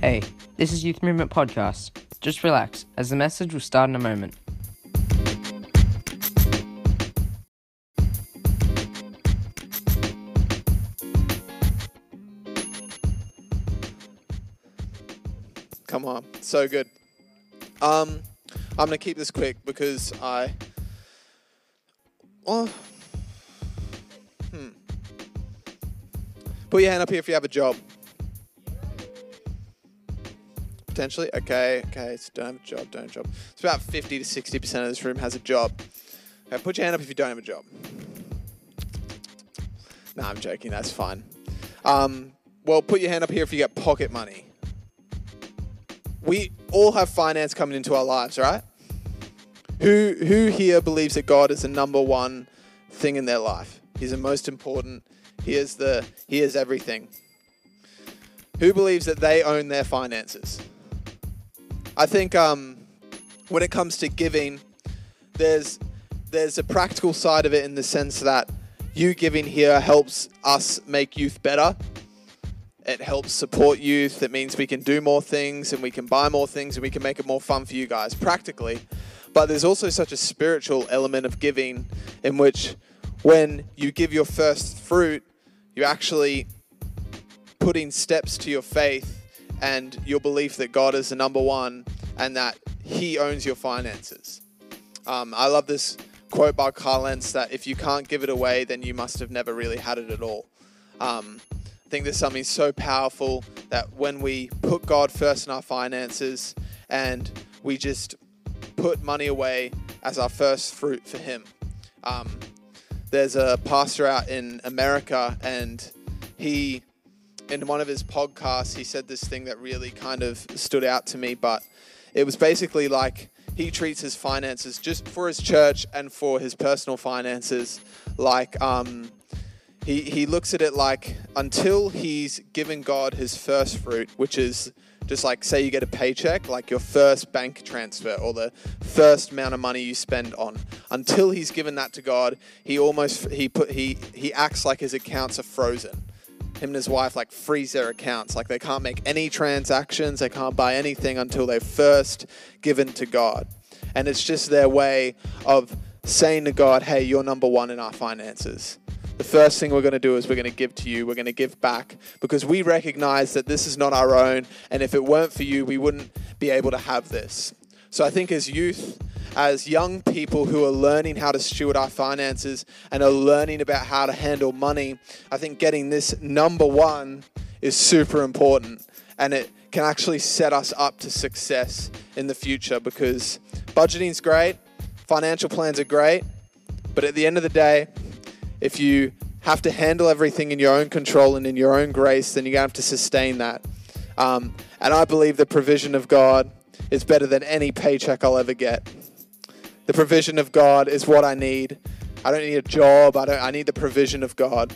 Hey, this is Youth Movement Podcast. Just relax, as the message will start in a moment. Come on, so good. Um, I'm gonna keep this quick because I. Well, hmm. Put your hand up here if you have a job. Potentially, okay, okay. So don't have a job, don't have a job. It's about 50 to 60 percent of this room has a job. Okay, put your hand up if you don't have a job. Nah, I'm joking. That's fine. Um, well, put your hand up here if you get pocket money we all have finance coming into our lives, right? Who who here believes that God is the number one thing in their life? He's the most important. He is the he is everything. Who believes that they own their finances? I think um, when it comes to giving, there's there's a practical side of it in the sense that you giving here helps us make youth better it helps support youth. It means we can do more things and we can buy more things and we can make it more fun for you guys practically. But there's also such a spiritual element of giving in which when you give your first fruit, you're actually putting steps to your faith and your belief that God is the number one and that He owns your finances. Um, I love this quote by Carl Lentz that if you can't give it away, then you must have never really had it at all. Um, I think there's something so powerful that when we put God first in our finances and we just put money away as our first fruit for Him. Um, there's a pastor out in America, and he, in one of his podcasts, he said this thing that really kind of stood out to me. But it was basically like he treats his finances just for his church and for his personal finances like um, he, he looks at it like until he's given God his first fruit, which is just like say you get a paycheck, like your first bank transfer or the first amount of money you spend on. Until he's given that to God, he almost he put he he acts like his accounts are frozen. Him and his wife like freeze their accounts, like they can't make any transactions, they can't buy anything until they've first given to God. And it's just their way of saying to God, "Hey, you're number one in our finances." the first thing we're going to do is we're going to give to you. We're going to give back because we recognize that this is not our own. And if it weren't for you, we wouldn't be able to have this. So I think as youth, as young people who are learning how to steward our finances and are learning about how to handle money, I think getting this number one is super important. And it can actually set us up to success in the future because budgeting is great, financial plans are great, but at the end of the day, if you have to handle everything in your own control and in your own grace, then you're going to have to sustain that. Um, and I believe the provision of God is better than any paycheck I'll ever get. The provision of God is what I need. I don't need a job. I don't. I need the provision of God.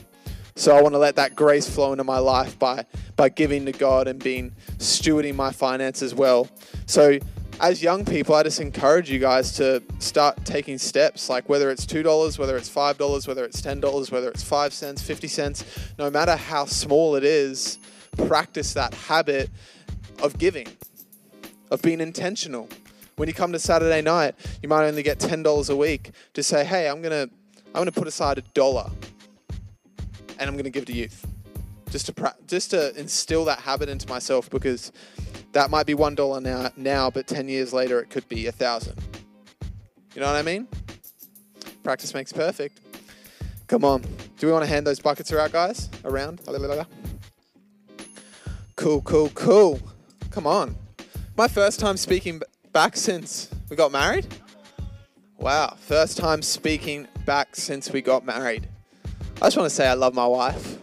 So I want to let that grace flow into my life by by giving to God and being stewarding my finances well. So as young people, I just encourage you guys to start taking steps, like whether it's $2, whether it's $5, whether it's $10, whether it's 5 cents, 50 cents, no matter how small it is, practice that habit of giving, of being intentional. When you come to Saturday night, you might only get $10 a week. to say, hey, I'm going to I'm going to put aside a dollar and I'm going to give to youth. Just to, pra- just to instill that habit into myself because that might be one dollar now, now, but ten years later it could be a thousand. You know what I mean? Practice makes perfect. Come on. Do we want to hand those buckets around, guys? Around? Cool, cool, cool. Come on. My first time speaking back since we got married. Wow, first time speaking back since we got married. I just want to say I love my wife.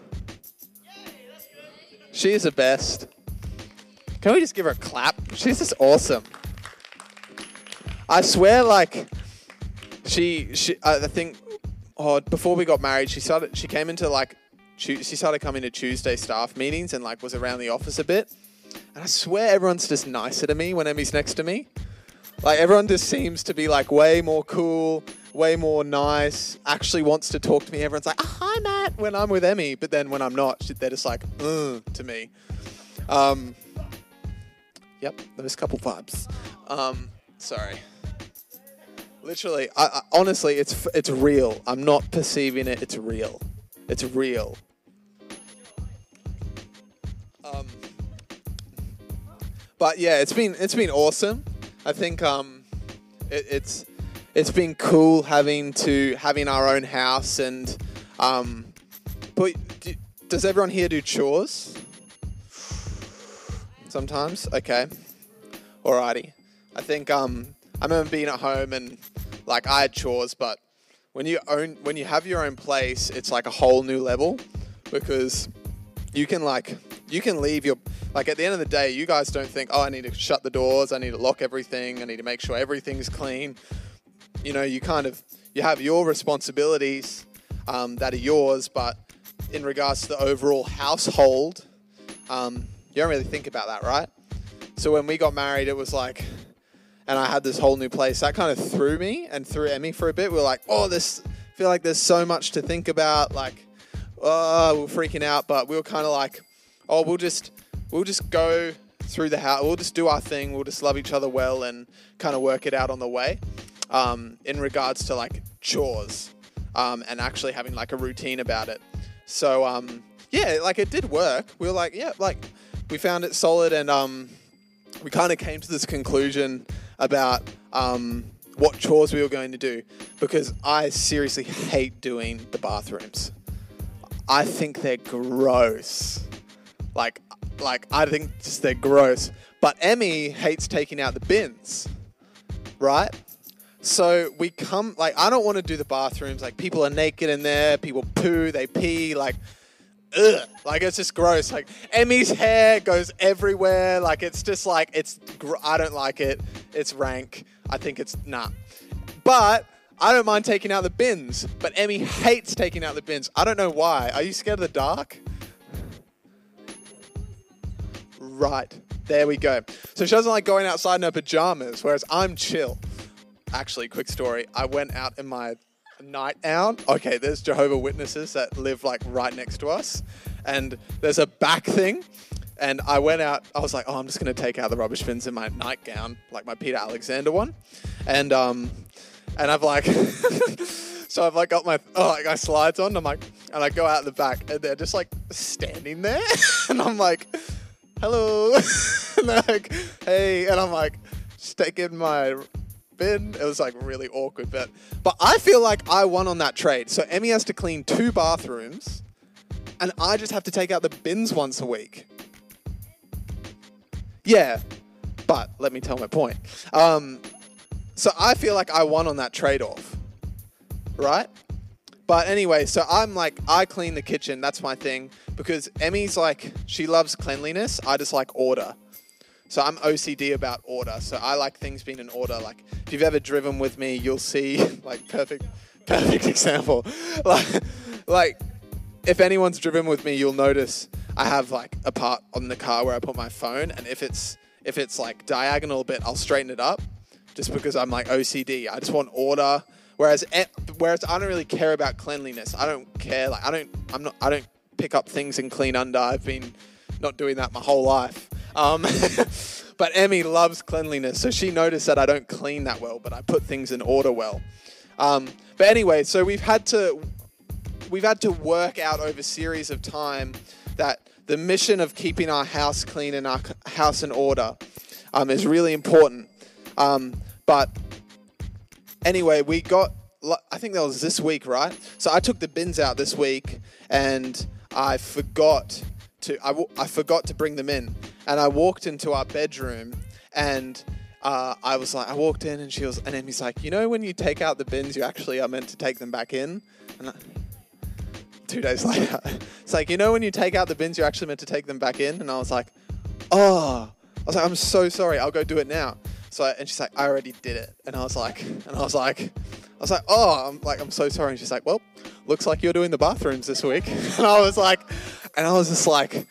She is the best. Can we just give her a clap? She's just awesome. I swear, like, she, she, uh, I think, oh, before we got married, she started, she came into like, she started coming to Tuesday staff meetings and like was around the office a bit. And I swear everyone's just nicer to me when Emmy's next to me. Like everyone just seems to be like way more cool, way more nice, actually wants to talk to me. Everyone's like, oh, hi, Matt, when I'm with Emmy. But then when I'm not, they're just like, uh, to me. Um, Yep, those couple vibes. Um, sorry. Literally, I, I, honestly, it's it's real. I'm not perceiving it. It's real. It's real. But yeah, it's been it's been awesome. I think um, it, it's it's been cool having to having our own house and um, but do, does everyone here do chores? Sometimes, okay, alrighty. I think um, I remember being at home and like I had chores, but when you own when you have your own place, it's like a whole new level because you can like you can leave your like at the end of the day, you guys don't think, oh, I need to shut the doors, I need to lock everything, I need to make sure everything's clean. You know, you kind of you have your responsibilities um, that are yours, but in regards to the overall household, um, you don't really think about that, right? So when we got married, it was like, and I had this whole new place. That kind of threw me and threw Emmy for a bit. we are like, oh, this feel like there's so much to think about. Like, oh, we are freaking out, but we were kind of like, oh, we'll just we'll just go through the house. We'll just do our thing. We'll just love each other well and kind of work it out on the way. Um, in regards to like chores um, and actually having like a routine about it. So um, yeah, like it did work. We were like, yeah, like we found it solid, and um, we kind of came to this conclusion about um, what chores we were going to do because I seriously hate doing the bathrooms. I think they're gross. Like, like I think just they're gross. But Emmy hates taking out the bins, right? So we come like I don't want to do the bathrooms. Like people are naked in there, people poo, they pee, like ugh. Like it's just gross. Like Emmy's hair goes everywhere. Like it's just like it's gr- I don't like it. It's rank. I think it's nah. But I don't mind taking out the bins. But Emmy hates taking out the bins. I don't know why. Are you scared of the dark? Right. There we go. So she doesn't like going outside in her pajamas, whereas I'm chill. Actually, quick story. I went out in my night out. Okay, there's Jehovah Witnesses that live like right next to us, and there's a back thing. And I went out. I was like, oh, I'm just gonna take out the rubbish bins in my nightgown, like my Peter Alexander one, and um, and I've like, so I've like got my oh, like my slides on. And I'm like, and I go out the back, and they're just like standing there, and I'm like, hello, and like, hey, and I'm like, just my bin. It was like really awkward, but but I feel like I won on that trade. So Emmy has to clean two bathrooms, and I just have to take out the bins once a week. Yeah, but let me tell my point. Um, so I feel like I won on that trade-off, right? But anyway, so I'm like, I clean the kitchen. That's my thing because Emmy's like, she loves cleanliness. I just like order. So I'm OCD about order. So I like things being in order. Like if you've ever driven with me, you'll see like perfect, perfect example. Like, like if anyone's driven with me, you'll notice I have like a part on the car where I put my phone, and if it's if it's like diagonal a bit, I'll straighten it up, just because I'm like OCD. I just want order. Whereas whereas I don't really care about cleanliness. I don't care. Like I don't I'm not I don't pick up things and clean under. I've been not doing that my whole life. Um, but Emmy loves cleanliness, so she noticed that I don't clean that well, but I put things in order well. Um, but anyway, so we've had to we've had to work out over series of time that the mission of keeping our house clean and our house in order um, is really important. Um, but anyway, we got I think that was this week, right? So I took the bins out this week and I forgot to I, w- I forgot to bring them in. And I walked into our bedroom and uh, I was like I walked in and she was and Emmy's like you know when you take out the bins you actually are meant to take them back in? And I, two days later it's like you know when you take out the bins you're actually meant to take them back in? And I was like oh. I was like I'm so sorry. I'll go do it now so and she's like I already did it and I was like and I was like I was like, oh, I'm like, I'm so sorry. And she's like, well, looks like you're doing the bathrooms this week. And I was like, and I was just like,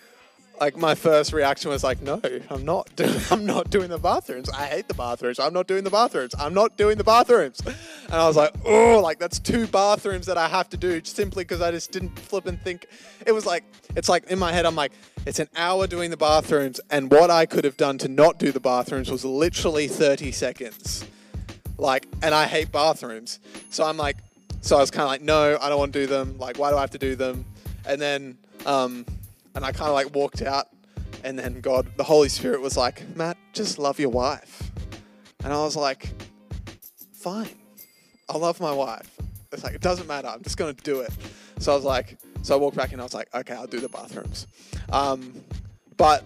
like my first reaction was like, no, I'm not doing, I'm not doing the bathrooms. I hate the bathrooms. I'm not doing the bathrooms. I'm not doing the bathrooms. And I was like, oh, like that's two bathrooms that I have to do simply because I just didn't flip and think. It was like, it's like in my head, I'm like, it's an hour doing the bathrooms, and what I could have done to not do the bathrooms was literally 30 seconds. Like, and I hate bathrooms. So I'm like, so I was kind of like, no, I don't want to do them. Like, why do I have to do them? And then, um, and I kind of like walked out, and then God, the Holy Spirit was like, Matt, just love your wife. And I was like, fine, I love my wife. It's like, it doesn't matter. I'm just going to do it. So I was like, so I walked back and I was like, okay, I'll do the bathrooms. Um, but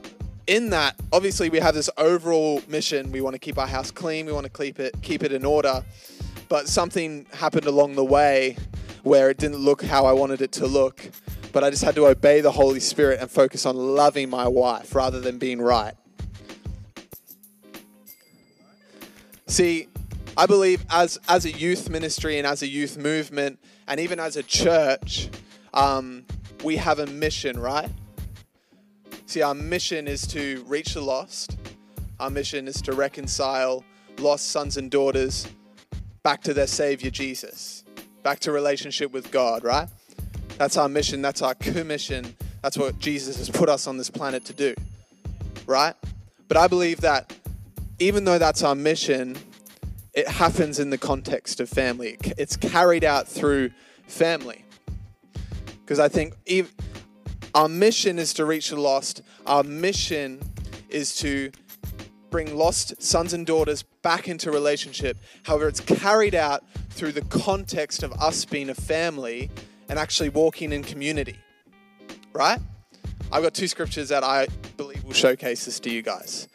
in that, obviously, we have this overall mission. We want to keep our house clean. We want to keep it keep it in order. But something happened along the way where it didn't look how I wanted it to look. But I just had to obey the Holy Spirit and focus on loving my wife rather than being right. See, I believe as as a youth ministry and as a youth movement and even as a church, um, we have a mission, right? See, our mission is to reach the lost. Our mission is to reconcile lost sons and daughters back to their Savior Jesus, back to relationship with God, right? That's our mission. That's our commission. That's what Jesus has put us on this planet to do, right? But I believe that even though that's our mission, it happens in the context of family. It's carried out through family. Because I think our mission is to reach the lost, our mission is to bring lost sons and daughters back into relationship. However, it's carried out through the context of us being a family and actually walking in community. Right? I've got two scriptures that I believe will showcase this to you guys.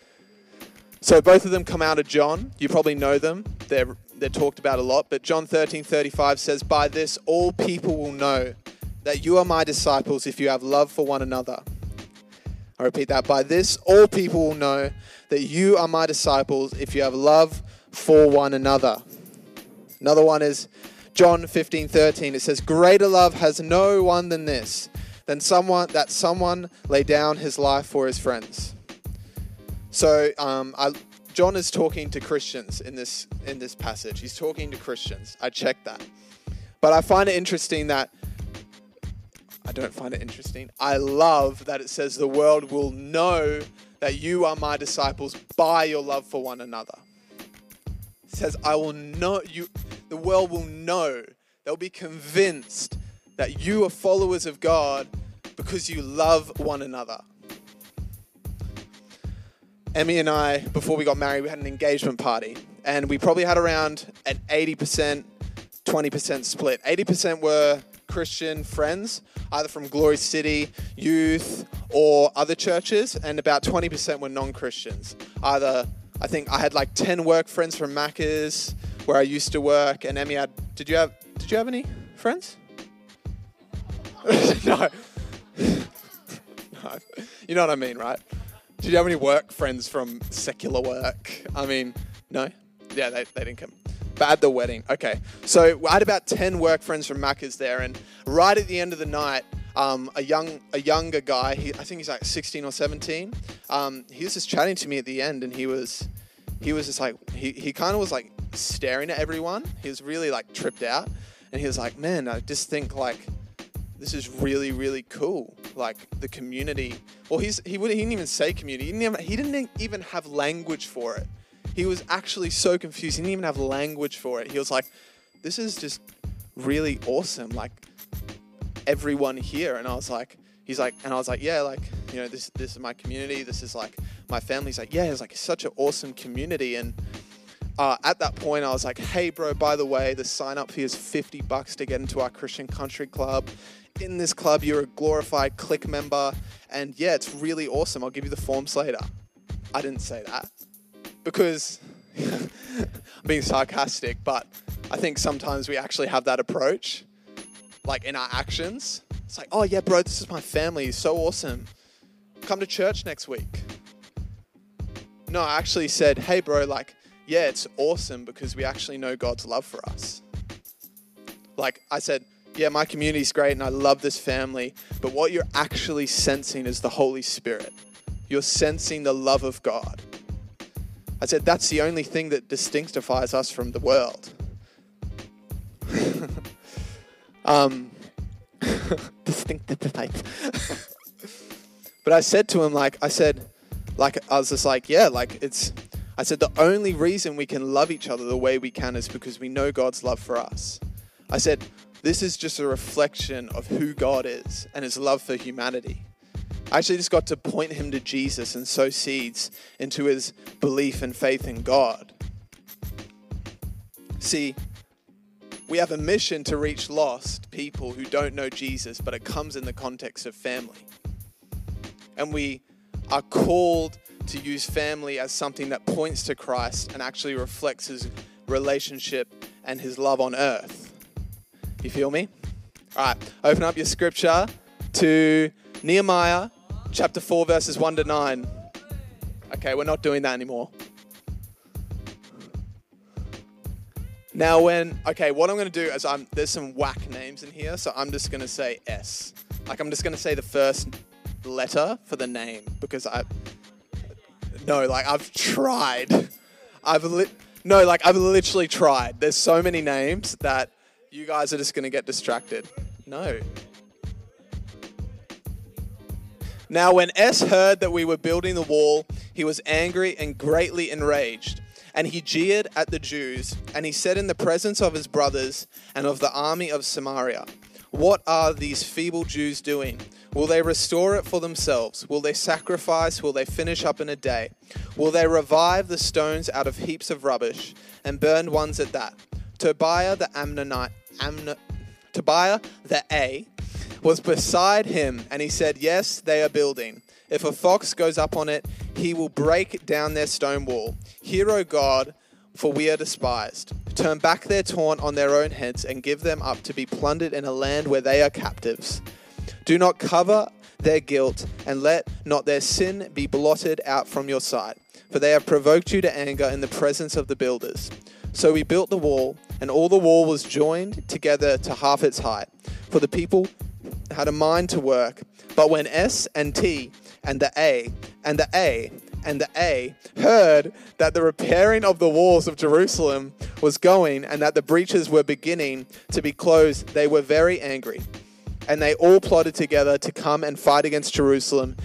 So both of them come out of John. You probably know them. They're they're talked about a lot, but John 13:35 says, "By this all people will know that you are my disciples if you have love for one another." I repeat that. By this all people will know that you are my disciples if you have love for one another. Another one is John 15:13. It says, "Greater love has no one than this, than someone that someone lay down his life for his friends." So um, I, John is talking to Christians in this in this passage. He's talking to Christians. I checked that, but I find it interesting that I don't find it interesting. I love that it says the world will know that you are my disciples by your love for one another. It says I will know you. The world will know. They'll be convinced that you are followers of God because you love one another. Emmy and I, before we got married, we had an engagement party, and we probably had around an 80%, 20% split. 80% were Christian friends, either from Glory City, youth, or other churches, and about 20% were non Christians. Either, I think I had like 10 work friends from Macca's, where I used to work, and Emmy had, did you have, did you have any friends? no. no. You know what I mean, right? Did you have any work friends from secular work? I mean, no? Yeah, they, they didn't come. But at the wedding, okay. So I had about 10 work friends from Macca's there, and right at the end of the night, um, a young a younger guy, he, I think he's like 16 or 17, um, he was just chatting to me at the end, and he was he was just like, he, he kind of was like staring at everyone. He was really like tripped out, and he was like, man, I just think like, this is really really cool. Like the community well he's he, would, he didn't even say community. He didn't, even, he didn't even have language for it. He was actually so confused. He didn't even have language for it. He was like this is just really awesome. Like everyone here. And i was like he's like and i was like yeah like you know this this is my community. This is like my family's like yeah it's like such an awesome community. And uh, at that point, I was like, "Hey, bro! By the way, the sign up fee is fifty bucks to get into our Christian Country Club in this club, you're a glorified click member, and yeah, it's really awesome. I'll give you the forms later. I didn't say that because I'm being sarcastic, but I think sometimes we actually have that approach, like in our actions. It's like, oh yeah, bro, this is my family. It's so awesome. Come to church next week. No, I actually said, hey, bro, like, yeah, it's awesome because we actually know God's love for us. Like I said, yeah, my community is great and I love this family, but what you're actually sensing is the Holy Spirit. You're sensing the love of God. I said, that's the only thing that distinctifies us from the world. Um, but I said to him, like, I said, like, I was just like, yeah, like, it's, I said, the only reason we can love each other the way we can is because we know God's love for us. I said, this is just a reflection of who God is and his love for humanity. I actually just got to point him to Jesus and sow seeds into his belief and faith in God. See, we have a mission to reach lost people who don't know Jesus, but it comes in the context of family. And we are called to use family as something that points to Christ and actually reflects his relationship and his love on earth. You feel me? All right, open up your scripture to Nehemiah chapter 4, verses 1 to 9. Okay, we're not doing that anymore. Now, when, okay, what I'm going to do is I'm, there's some whack names in here, so I'm just going to say S. Like, I'm just going to say the first letter for the name because I, no, like, I've tried. I've, li- no, like, I've literally tried. There's so many names that you guys are just going to get distracted. No. Now, when S heard that we were building the wall, he was angry and greatly enraged. And he jeered at the Jews, and he said in the presence of his brothers and of the army of Samaria, What are these feeble Jews doing? Will they restore it for themselves? Will they sacrifice? Will they finish up in a day? Will they revive the stones out of heaps of rubbish and burn ones at that? Tobiah the Ammonite, Ammon, Tobiah the A, was beside him, and he said, Yes, they are building. If a fox goes up on it, he will break down their stone wall. Hear, O God, for we are despised. Turn back their taunt on their own heads and give them up to be plundered in a land where they are captives. Do not cover their guilt, and let not their sin be blotted out from your sight, for they have provoked you to anger in the presence of the builders. So we built the wall, and all the wall was joined together to half its height, for the people had a mind to work. But when S and T and the A and the A and the A heard that the repairing of the walls of Jerusalem was going and that the breaches were beginning to be closed, they were very angry. And they all plotted together to come and fight against Jerusalem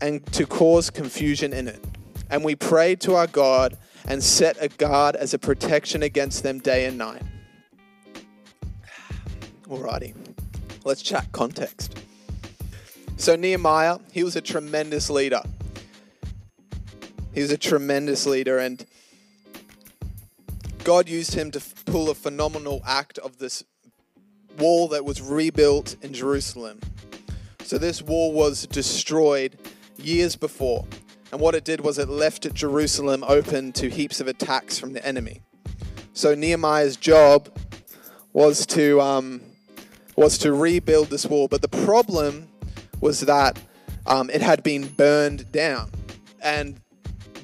and to cause confusion in it. And we prayed to our God and set a guard as a protection against them day and night. Alrighty, let's chat context. So, Nehemiah, he was a tremendous leader. He was a tremendous leader, and God used him to pull a phenomenal act of this wall that was rebuilt in Jerusalem. So, this wall was destroyed years before. And what it did was it left Jerusalem open to heaps of attacks from the enemy. So Nehemiah's job was to um, was to rebuild this wall, but the problem was that um, it had been burned down, and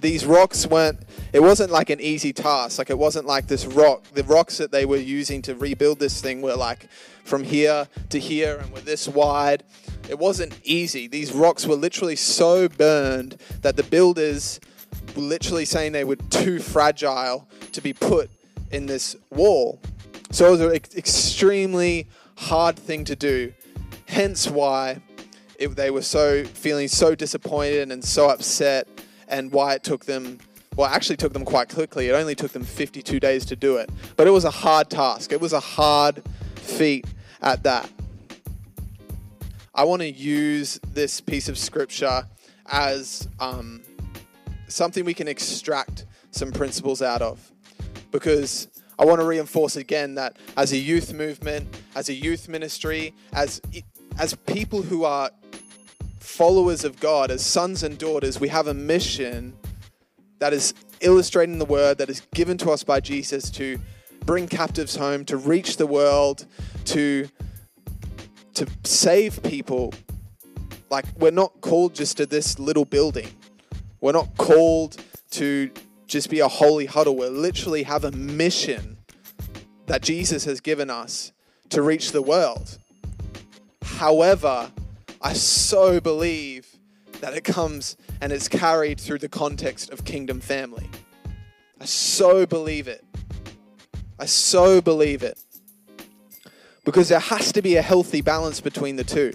these rocks weren't. It wasn't like an easy task. Like it wasn't like this rock. The rocks that they were using to rebuild this thing were like from here to here and were this wide. It wasn't easy. These rocks were literally so burned that the builders were literally saying they were too fragile to be put in this wall. So it was an extremely hard thing to do. Hence why it, they were so feeling so disappointed and so upset, and why it took them. Well, it actually took them quite quickly. It only took them 52 days to do it, but it was a hard task. It was a hard feat at that. I want to use this piece of scripture as um, something we can extract some principles out of. Because I want to reinforce again that as a youth movement, as a youth ministry, as, as people who are followers of God, as sons and daughters, we have a mission that is illustrating the word that is given to us by Jesus to bring captives home, to reach the world, to to save people. Like, we're not called just to this little building. We're not called to just be a holy huddle. We literally have a mission that Jesus has given us to reach the world. However, I so believe that it comes and it's carried through the context of kingdom family. I so believe it. I so believe it. Because there has to be a healthy balance between the two.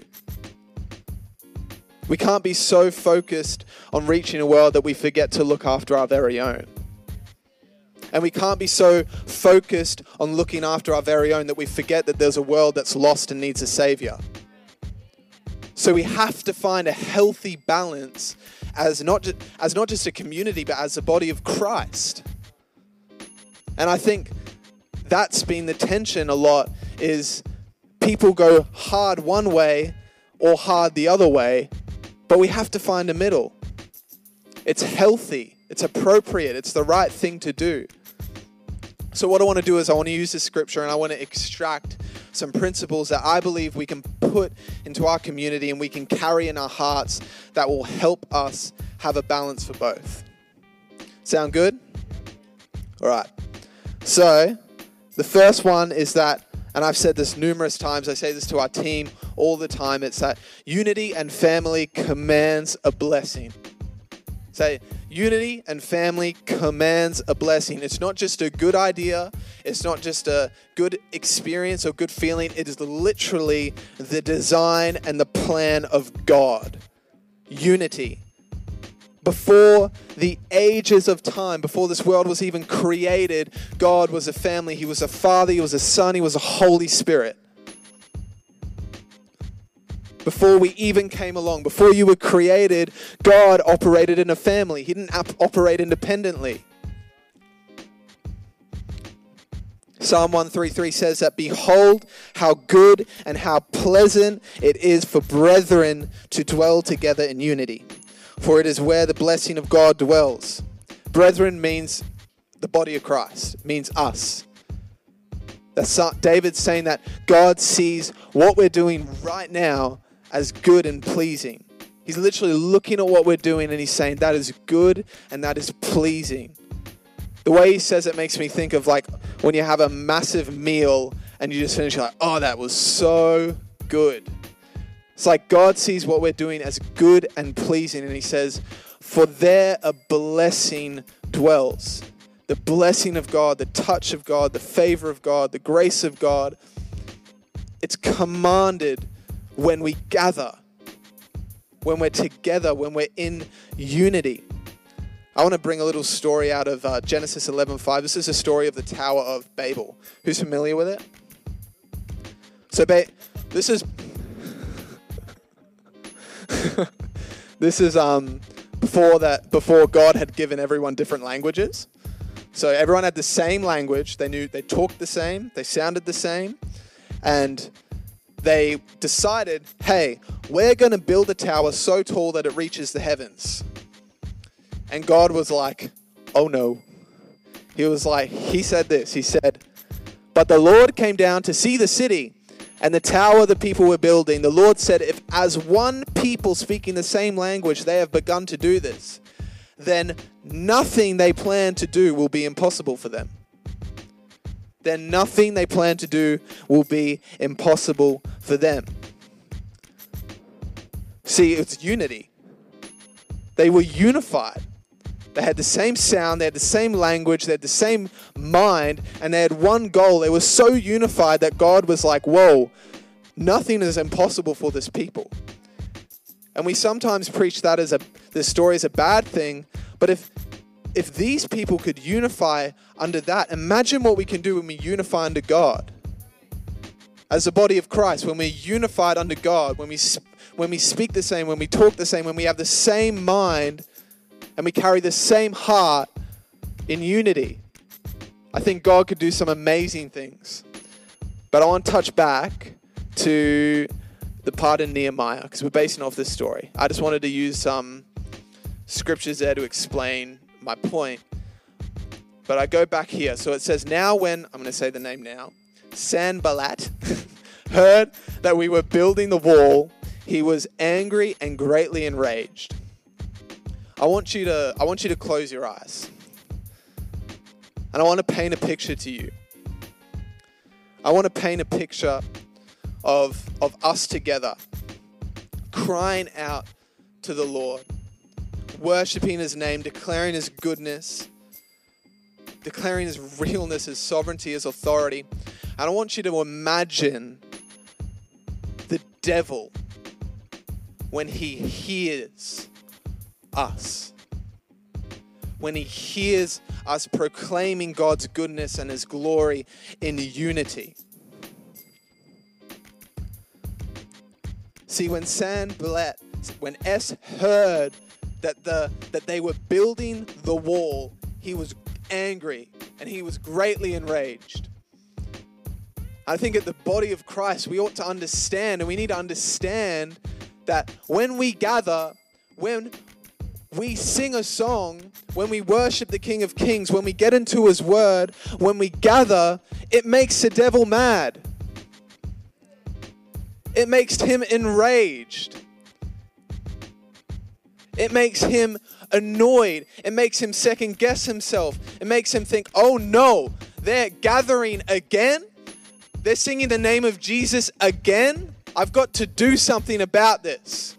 We can't be so focused on reaching a world that we forget to look after our very own. And we can't be so focused on looking after our very own that we forget that there's a world that's lost and needs a savior. So we have to find a healthy balance as not, ju- as not just a community, but as a body of Christ. And I think that's been the tension a lot is people go hard one way or hard the other way, but we have to find a middle. It's healthy, it's appropriate, it's the right thing to do. So, what I want to do is, I want to use this scripture and I want to extract some principles that I believe we can put into our community and we can carry in our hearts that will help us have a balance for both. Sound good? All right. So, the first one is that, and I've said this numerous times, I say this to our team all the time, it's that unity and family commands a blessing. Say, unity and family commands a blessing. It's not just a good idea, it's not just a good experience or good feeling. It is literally the design and the plan of God. Unity. Before the ages of time, before this world was even created, God was a family. He was a father, He was a son, He was a Holy Spirit before we even came along, before you were created, God operated in a family. He didn't op- operate independently. Psalm 133 says that, Behold, how good and how pleasant it is for brethren to dwell together in unity, for it is where the blessing of God dwells. Brethren means the body of Christ, means us. That's David's saying that God sees what we're doing right now as good and pleasing. He's literally looking at what we're doing and he's saying that is good and that is pleasing. The way he says it makes me think of like when you have a massive meal and you just finish like, oh, that was so good. It's like God sees what we're doing as good and pleasing, and he says, For there a blessing dwells. The blessing of God, the touch of God, the favor of God, the grace of God. It's commanded when we gather, when we're together, when we're in unity. I want to bring a little story out of uh, Genesis 11:5. This is a story of the Tower of Babel. Who's familiar with it? So, ba- this is this is um, before that before God had given everyone different languages. So everyone had the same language. They knew they talked the same. They sounded the same, and they decided, hey, we're going to build a tower so tall that it reaches the heavens. And God was like, oh no. He was like, he said this. He said, but the Lord came down to see the city and the tower the people were building. The Lord said, if as one people speaking the same language they have begun to do this, then nothing they plan to do will be impossible for them then nothing they plan to do will be impossible for them. See, it's unity. They were unified. They had the same sound, they had the same language, they had the same mind, and they had one goal. They were so unified that God was like, whoa, nothing is impossible for this people. And we sometimes preach that as a the story is a bad thing, but if if these people could unify under that, imagine what we can do when we unify under God. As a body of Christ, when we're unified under God, when we, when we speak the same, when we talk the same, when we have the same mind, and we carry the same heart in unity, I think God could do some amazing things. But I want to touch back to the part in Nehemiah because we're basing off this story. I just wanted to use some scriptures there to explain my point. But I go back here. So it says, Now when, I'm going to say the name now, Sanballat heard that we were building the wall, he was angry and greatly enraged. I want you to, I want you to close your eyes. And I want to paint a picture to you. I want to paint a picture of, of us together, crying out to the Lord worshiping his name, declaring his goodness, declaring his realness, his sovereignty, his authority. And I want you to imagine the devil when he hears us. When he hears us proclaiming God's goodness and his glory in unity. See, when Sanballat, when S heard that the that they were building the wall, he was angry and he was greatly enraged. I think at the body of Christ, we ought to understand, and we need to understand that when we gather, when we sing a song, when we worship the King of Kings, when we get into His Word, when we gather, it makes the devil mad. It makes him enraged. It makes him annoyed. It makes him second guess himself. It makes him think, oh no, they're gathering again? They're singing the name of Jesus again? I've got to do something about this.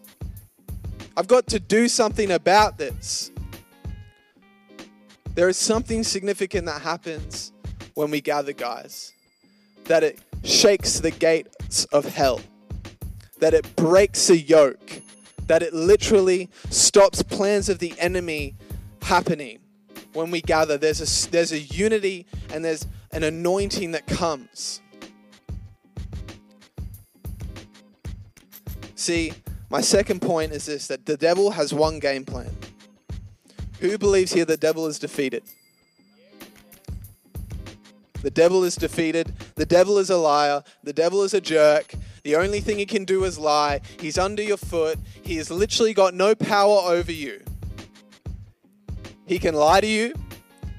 I've got to do something about this. There is something significant that happens when we gather, guys, that it shakes the gates of hell, that it breaks a yoke, that it literally stops plans of the enemy happening when we gather. There's a, there's a unity and there's an anointing that comes. See, my second point is this that the devil has one game plan. Who believes here the devil is defeated? The devil is defeated. The devil is a liar. The devil is a jerk. The only thing he can do is lie. He's under your foot. He has literally got no power over you. He can lie to you.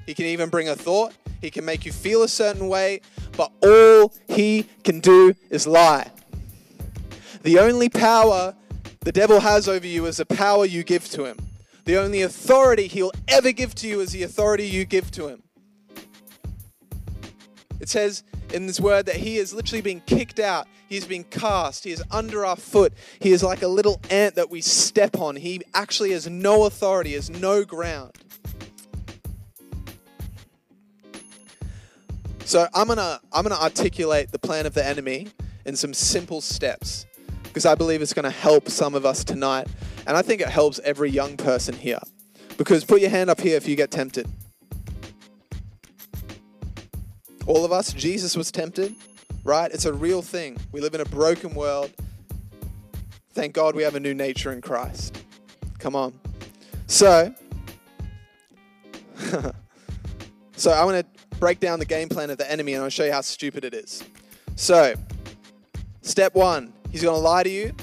He can even bring a thought. He can make you feel a certain way. But all he can do is lie. The only power the devil has over you is the power you give to him. The only authority he'll ever give to you is the authority you give to him. It says in this word that he is literally being kicked out. He's being cast. He is under our foot. He is like a little ant that we step on. He actually has no authority, has no ground. So I'm gonna I'm gonna articulate the plan of the enemy in some simple steps because I believe it's gonna help some of us tonight, and I think it helps every young person here. Because put your hand up here if you get tempted. All of us, Jesus was tempted, right? It's a real thing. We live in a broken world. Thank God we have a new nature in Christ. Come on. So, so I want to break down the game plan of the enemy and I'll show you how stupid it is. So, step one, he's going to lie to you,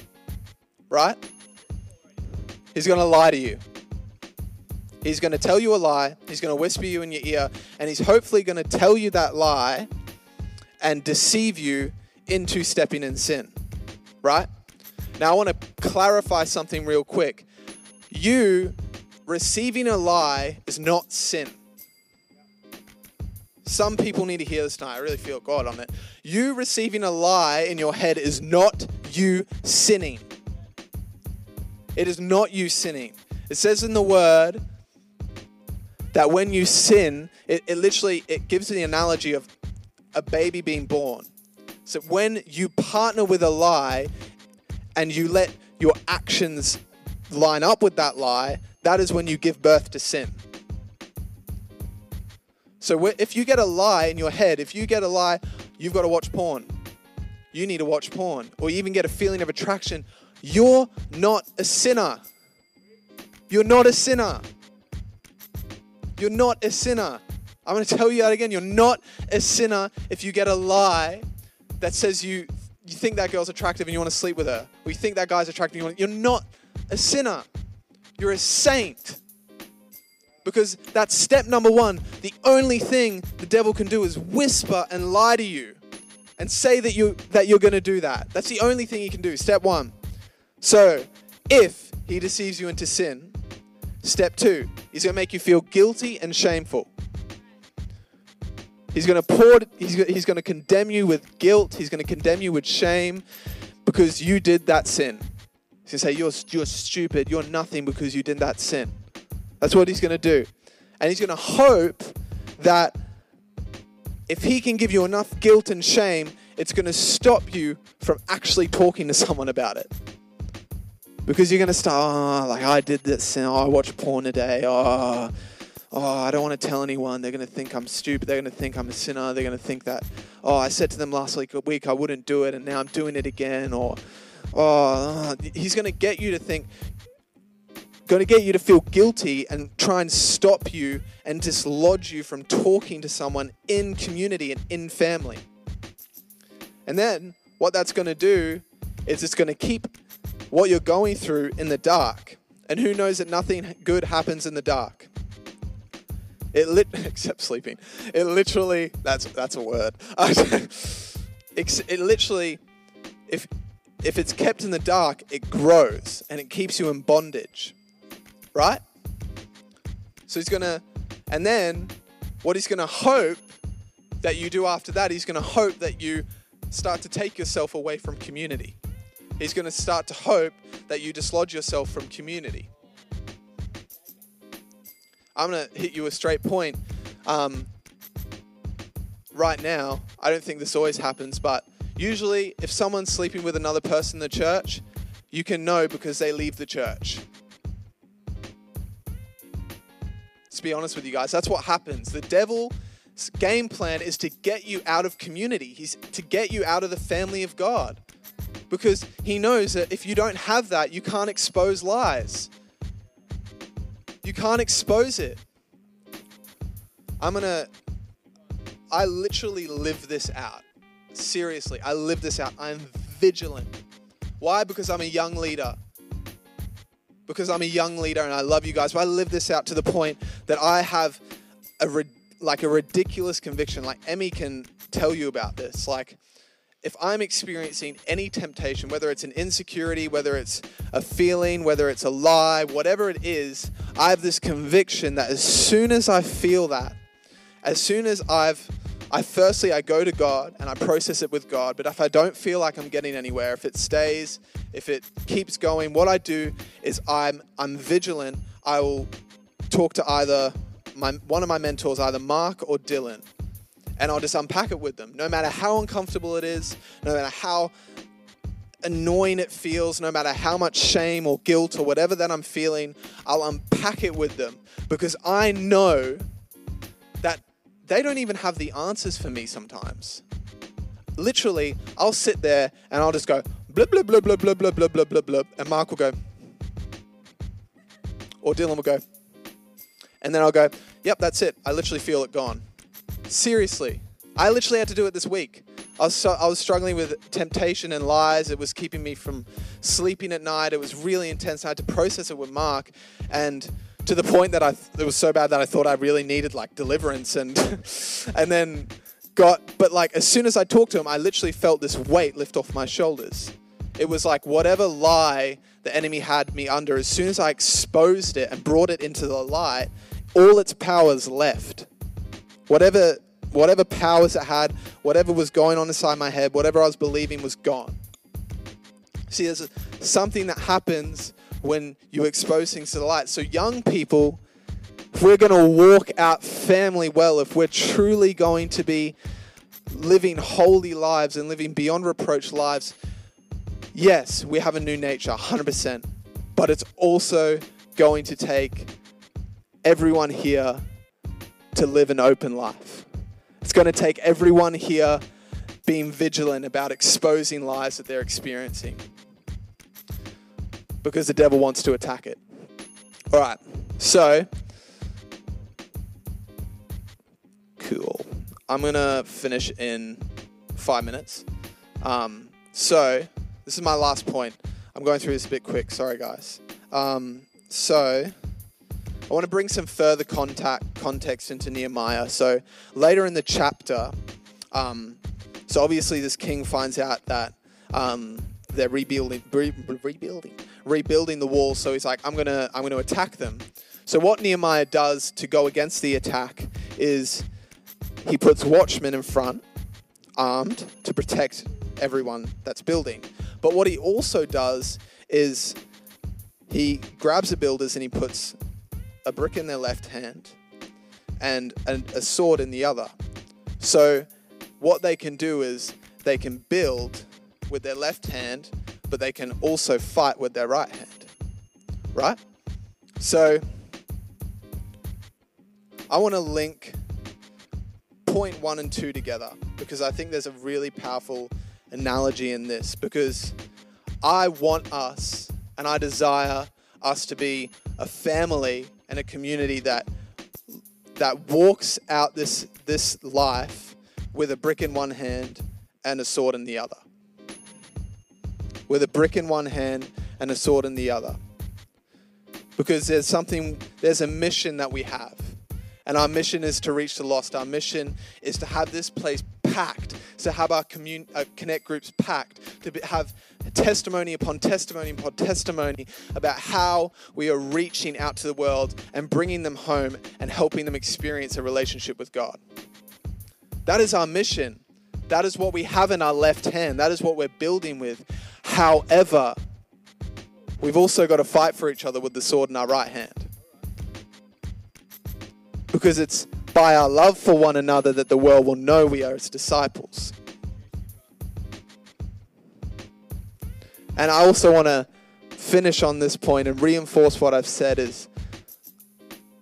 right? He's going to lie to you. He's going to tell you a lie. He's going to whisper you in your ear, and he's hopefully going to tell you that lie and deceive you into stepping in sin. Right? Now, I want to clarify something real quick. You receiving a lie is not sin. Some people need to hear this tonight. I really feel God on it. You receiving a lie in your head is not you sinning. It is not you sinning. It says in the word that when you sin, it, it literally it gives the analogy of a baby being born. So when you partner with a lie and you let your actions line up with that lie, that is when you give birth to sin. So if you get a lie in your head, if you get a lie, you've got to watch porn. You need to watch porn. Or you even get a feeling of attraction. You're not a sinner. You're not a sinner. You're not a sinner. I'm going to tell you that again. You're not a sinner if you get a lie that says you you think that girl's attractive and you want to sleep with her, or you think that guy's attractive. And you want, you're not a sinner. You're a saint. Because that's step number one. The only thing the devil can do is whisper and lie to you and say that you that you're going to do that. That's the only thing he can do. Step 1. So, if he deceives you into sin, step 2, he's going to make you feel guilty and shameful. He's going to pour he's he's going to condemn you with guilt, he's going to condemn you with shame because you did that sin. He's going to say you're you're stupid, you're nothing because you did that sin. That's what he's going to do. And he's going to hope that if he can give you enough guilt and shame, it's going to stop you from actually talking to someone about it. Because you're going to start, oh, like, I did this, and oh, I watched porn today, oh, oh, I don't want to tell anyone. They're going to think I'm stupid. They're going to think I'm a sinner. They're going to think that, oh, I said to them last week, week I wouldn't do it, and now I'm doing it again. Or, oh, he's going to get you to think, going to get you to feel guilty and try and stop you and dislodge you from talking to someone in community and in family. And then what that's going to do is it's going to keep what you're going through in the dark. And who knows that nothing good happens in the dark? It lit except sleeping. It literally that's that's a word. it literally if if it's kept in the dark, it grows and it keeps you in bondage right? So he's going to, and then what he's going to hope that you do after that, he's going to hope that you start to take yourself away from community. He's going to start to hope that you dislodge yourself from community. I'm going to hit you a straight point. Um, right now, I don't think this always happens, but usually if someone's sleeping with another person in the church, you can know because they leave the church. To be honest with you guys. That's what happens. The devil's game plan is to get you out of community, he's to get you out of the family of God. Because he knows that if you don't have that, you can't expose lies. You can't expose it. I'm going to, I literally live this out. Seriously, I live this out. I'm vigilant. Why? Because I'm a young leader because I'm a young leader and I love you guys, but I live this out to the point that I have a like a ridiculous conviction. Like Emmy can tell you about this. Like if I'm experiencing any temptation, whether it's an insecurity, whether it's a feeling, whether it's a lie, whatever it is, I have this conviction that as soon as I feel that, as soon as I've I firstly I go to God and I process it with God, but if I don't feel like I'm getting anywhere, if it stays, if it keeps going, what I do is I'm I'm vigilant. I will talk to either my one of my mentors, either Mark or Dylan, and I'll just unpack it with them. No matter how uncomfortable it is, no matter how annoying it feels, no matter how much shame or guilt or whatever that I'm feeling, I'll unpack it with them because I know they don't even have the answers for me sometimes. Literally, I'll sit there and I'll just go blub blub blub blub blub blub blub blub blub and Mark will go, or Dylan will go, and then I'll go, yep, that's it. I literally feel it gone. Seriously, I literally had to do it this week. I was, so, I was struggling with temptation and lies. It was keeping me from sleeping at night. It was really intense. I had to process it with Mark, and to the point that I it was so bad that I thought I really needed like deliverance and and then got but like as soon as I talked to him I literally felt this weight lift off my shoulders. It was like whatever lie the enemy had me under as soon as I exposed it and brought it into the light all its powers left. Whatever whatever powers it had, whatever was going on inside my head, whatever I was believing was gone. See, there's something that happens when you expose things to the light. So, young people, if we're going to walk out family well, if we're truly going to be living holy lives and living beyond reproach lives, yes, we have a new nature, 100%. But it's also going to take everyone here to live an open life. It's going to take everyone here being vigilant about exposing lies that they're experiencing because the devil wants to attack it. All right, so cool. I'm gonna finish in five minutes. Um, so this is my last point. I'm going through this a bit quick. Sorry, guys. Um, so I want to bring some further contact context into Nehemiah. So later in the chapter, um, so obviously this king finds out that um, they're rebuilding, re- rebuilding, rebuilding the wall. So he's like, I'm gonna, I'm gonna attack them. So what Nehemiah does to go against the attack is he puts watchmen in front, armed to protect everyone that's building. But what he also does is he grabs the builders and he puts a brick in their left hand and a, a sword in the other. So, what they can do is they can build with their left hand, but they can also fight with their right hand. Right? So, I want to link point one and two together because I think there's a really powerful analogy in this. Because I want us and I desire us to be a family and a community that that walks out this this life with a brick in one hand and a sword in the other. With a brick in one hand and a sword in the other. Because there's something there's a mission that we have. And our mission is to reach the lost. Our mission is to have this place packed, to have our commun- uh, connect groups packed, to be, have testimony upon testimony upon testimony about how we are reaching out to the world and bringing them home and helping them experience a relationship with God. That is our mission. That is what we have in our left hand. That is what we're building with. However, we've also got to fight for each other with the sword in our right hand because it's by our love for one another that the world will know we are its disciples. And I also want to finish on this point and reinforce what I've said is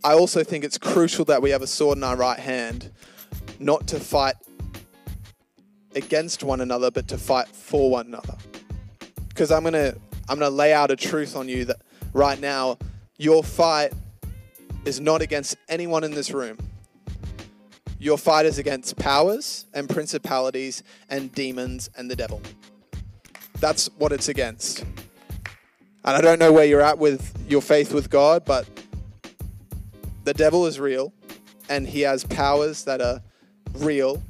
I also think it's crucial that we have a sword in our right hand, not to fight against one another, but to fight for one another. Because I'm gonna I'm gonna lay out a truth on you that right now, your fight is not against anyone in this room. Your fight is against powers and principalities and demons and the devil. That's what it's against. And I don't know where you're at with your faith with God, but the devil is real and he has powers that are real.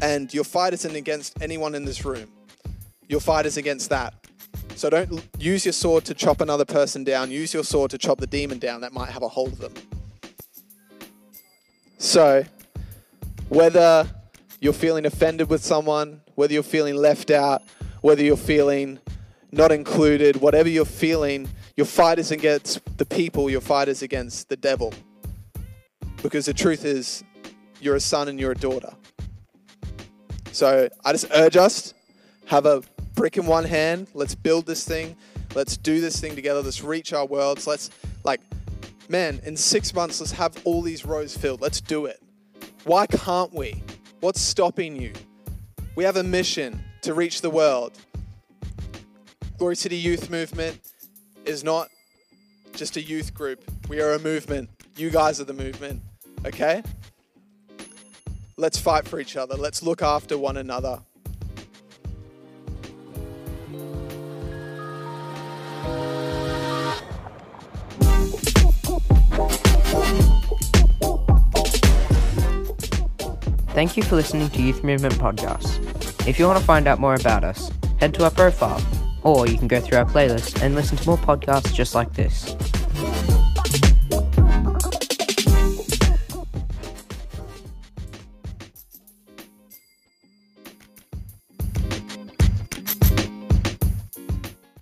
And your fight isn't against anyone in this room. Your fight is against that. So don't use your sword to chop another person down. Use your sword to chop the demon down that might have a hold of them. So, whether you're feeling offended with someone, whether you're feeling left out, whether you're feeling not included, whatever you're feeling, your fight is against the people, your fight is against the devil. Because the truth is, you're a son and you're a daughter. So I just urge us have a brick in one hand. Let's build this thing. Let's do this thing together. Let's reach our worlds. Let's, like, man, in six months, let's have all these rows filled. Let's do it. Why can't we? What's stopping you? We have a mission to reach the world. Glory City Youth Movement is not just a youth group, we are a movement. You guys are the movement, okay? Let's fight for each other. Let's look after one another. Thank you for listening to Youth Movement Podcast. If you want to find out more about us, head to our profile, or you can go through our playlist and listen to more podcasts just like this.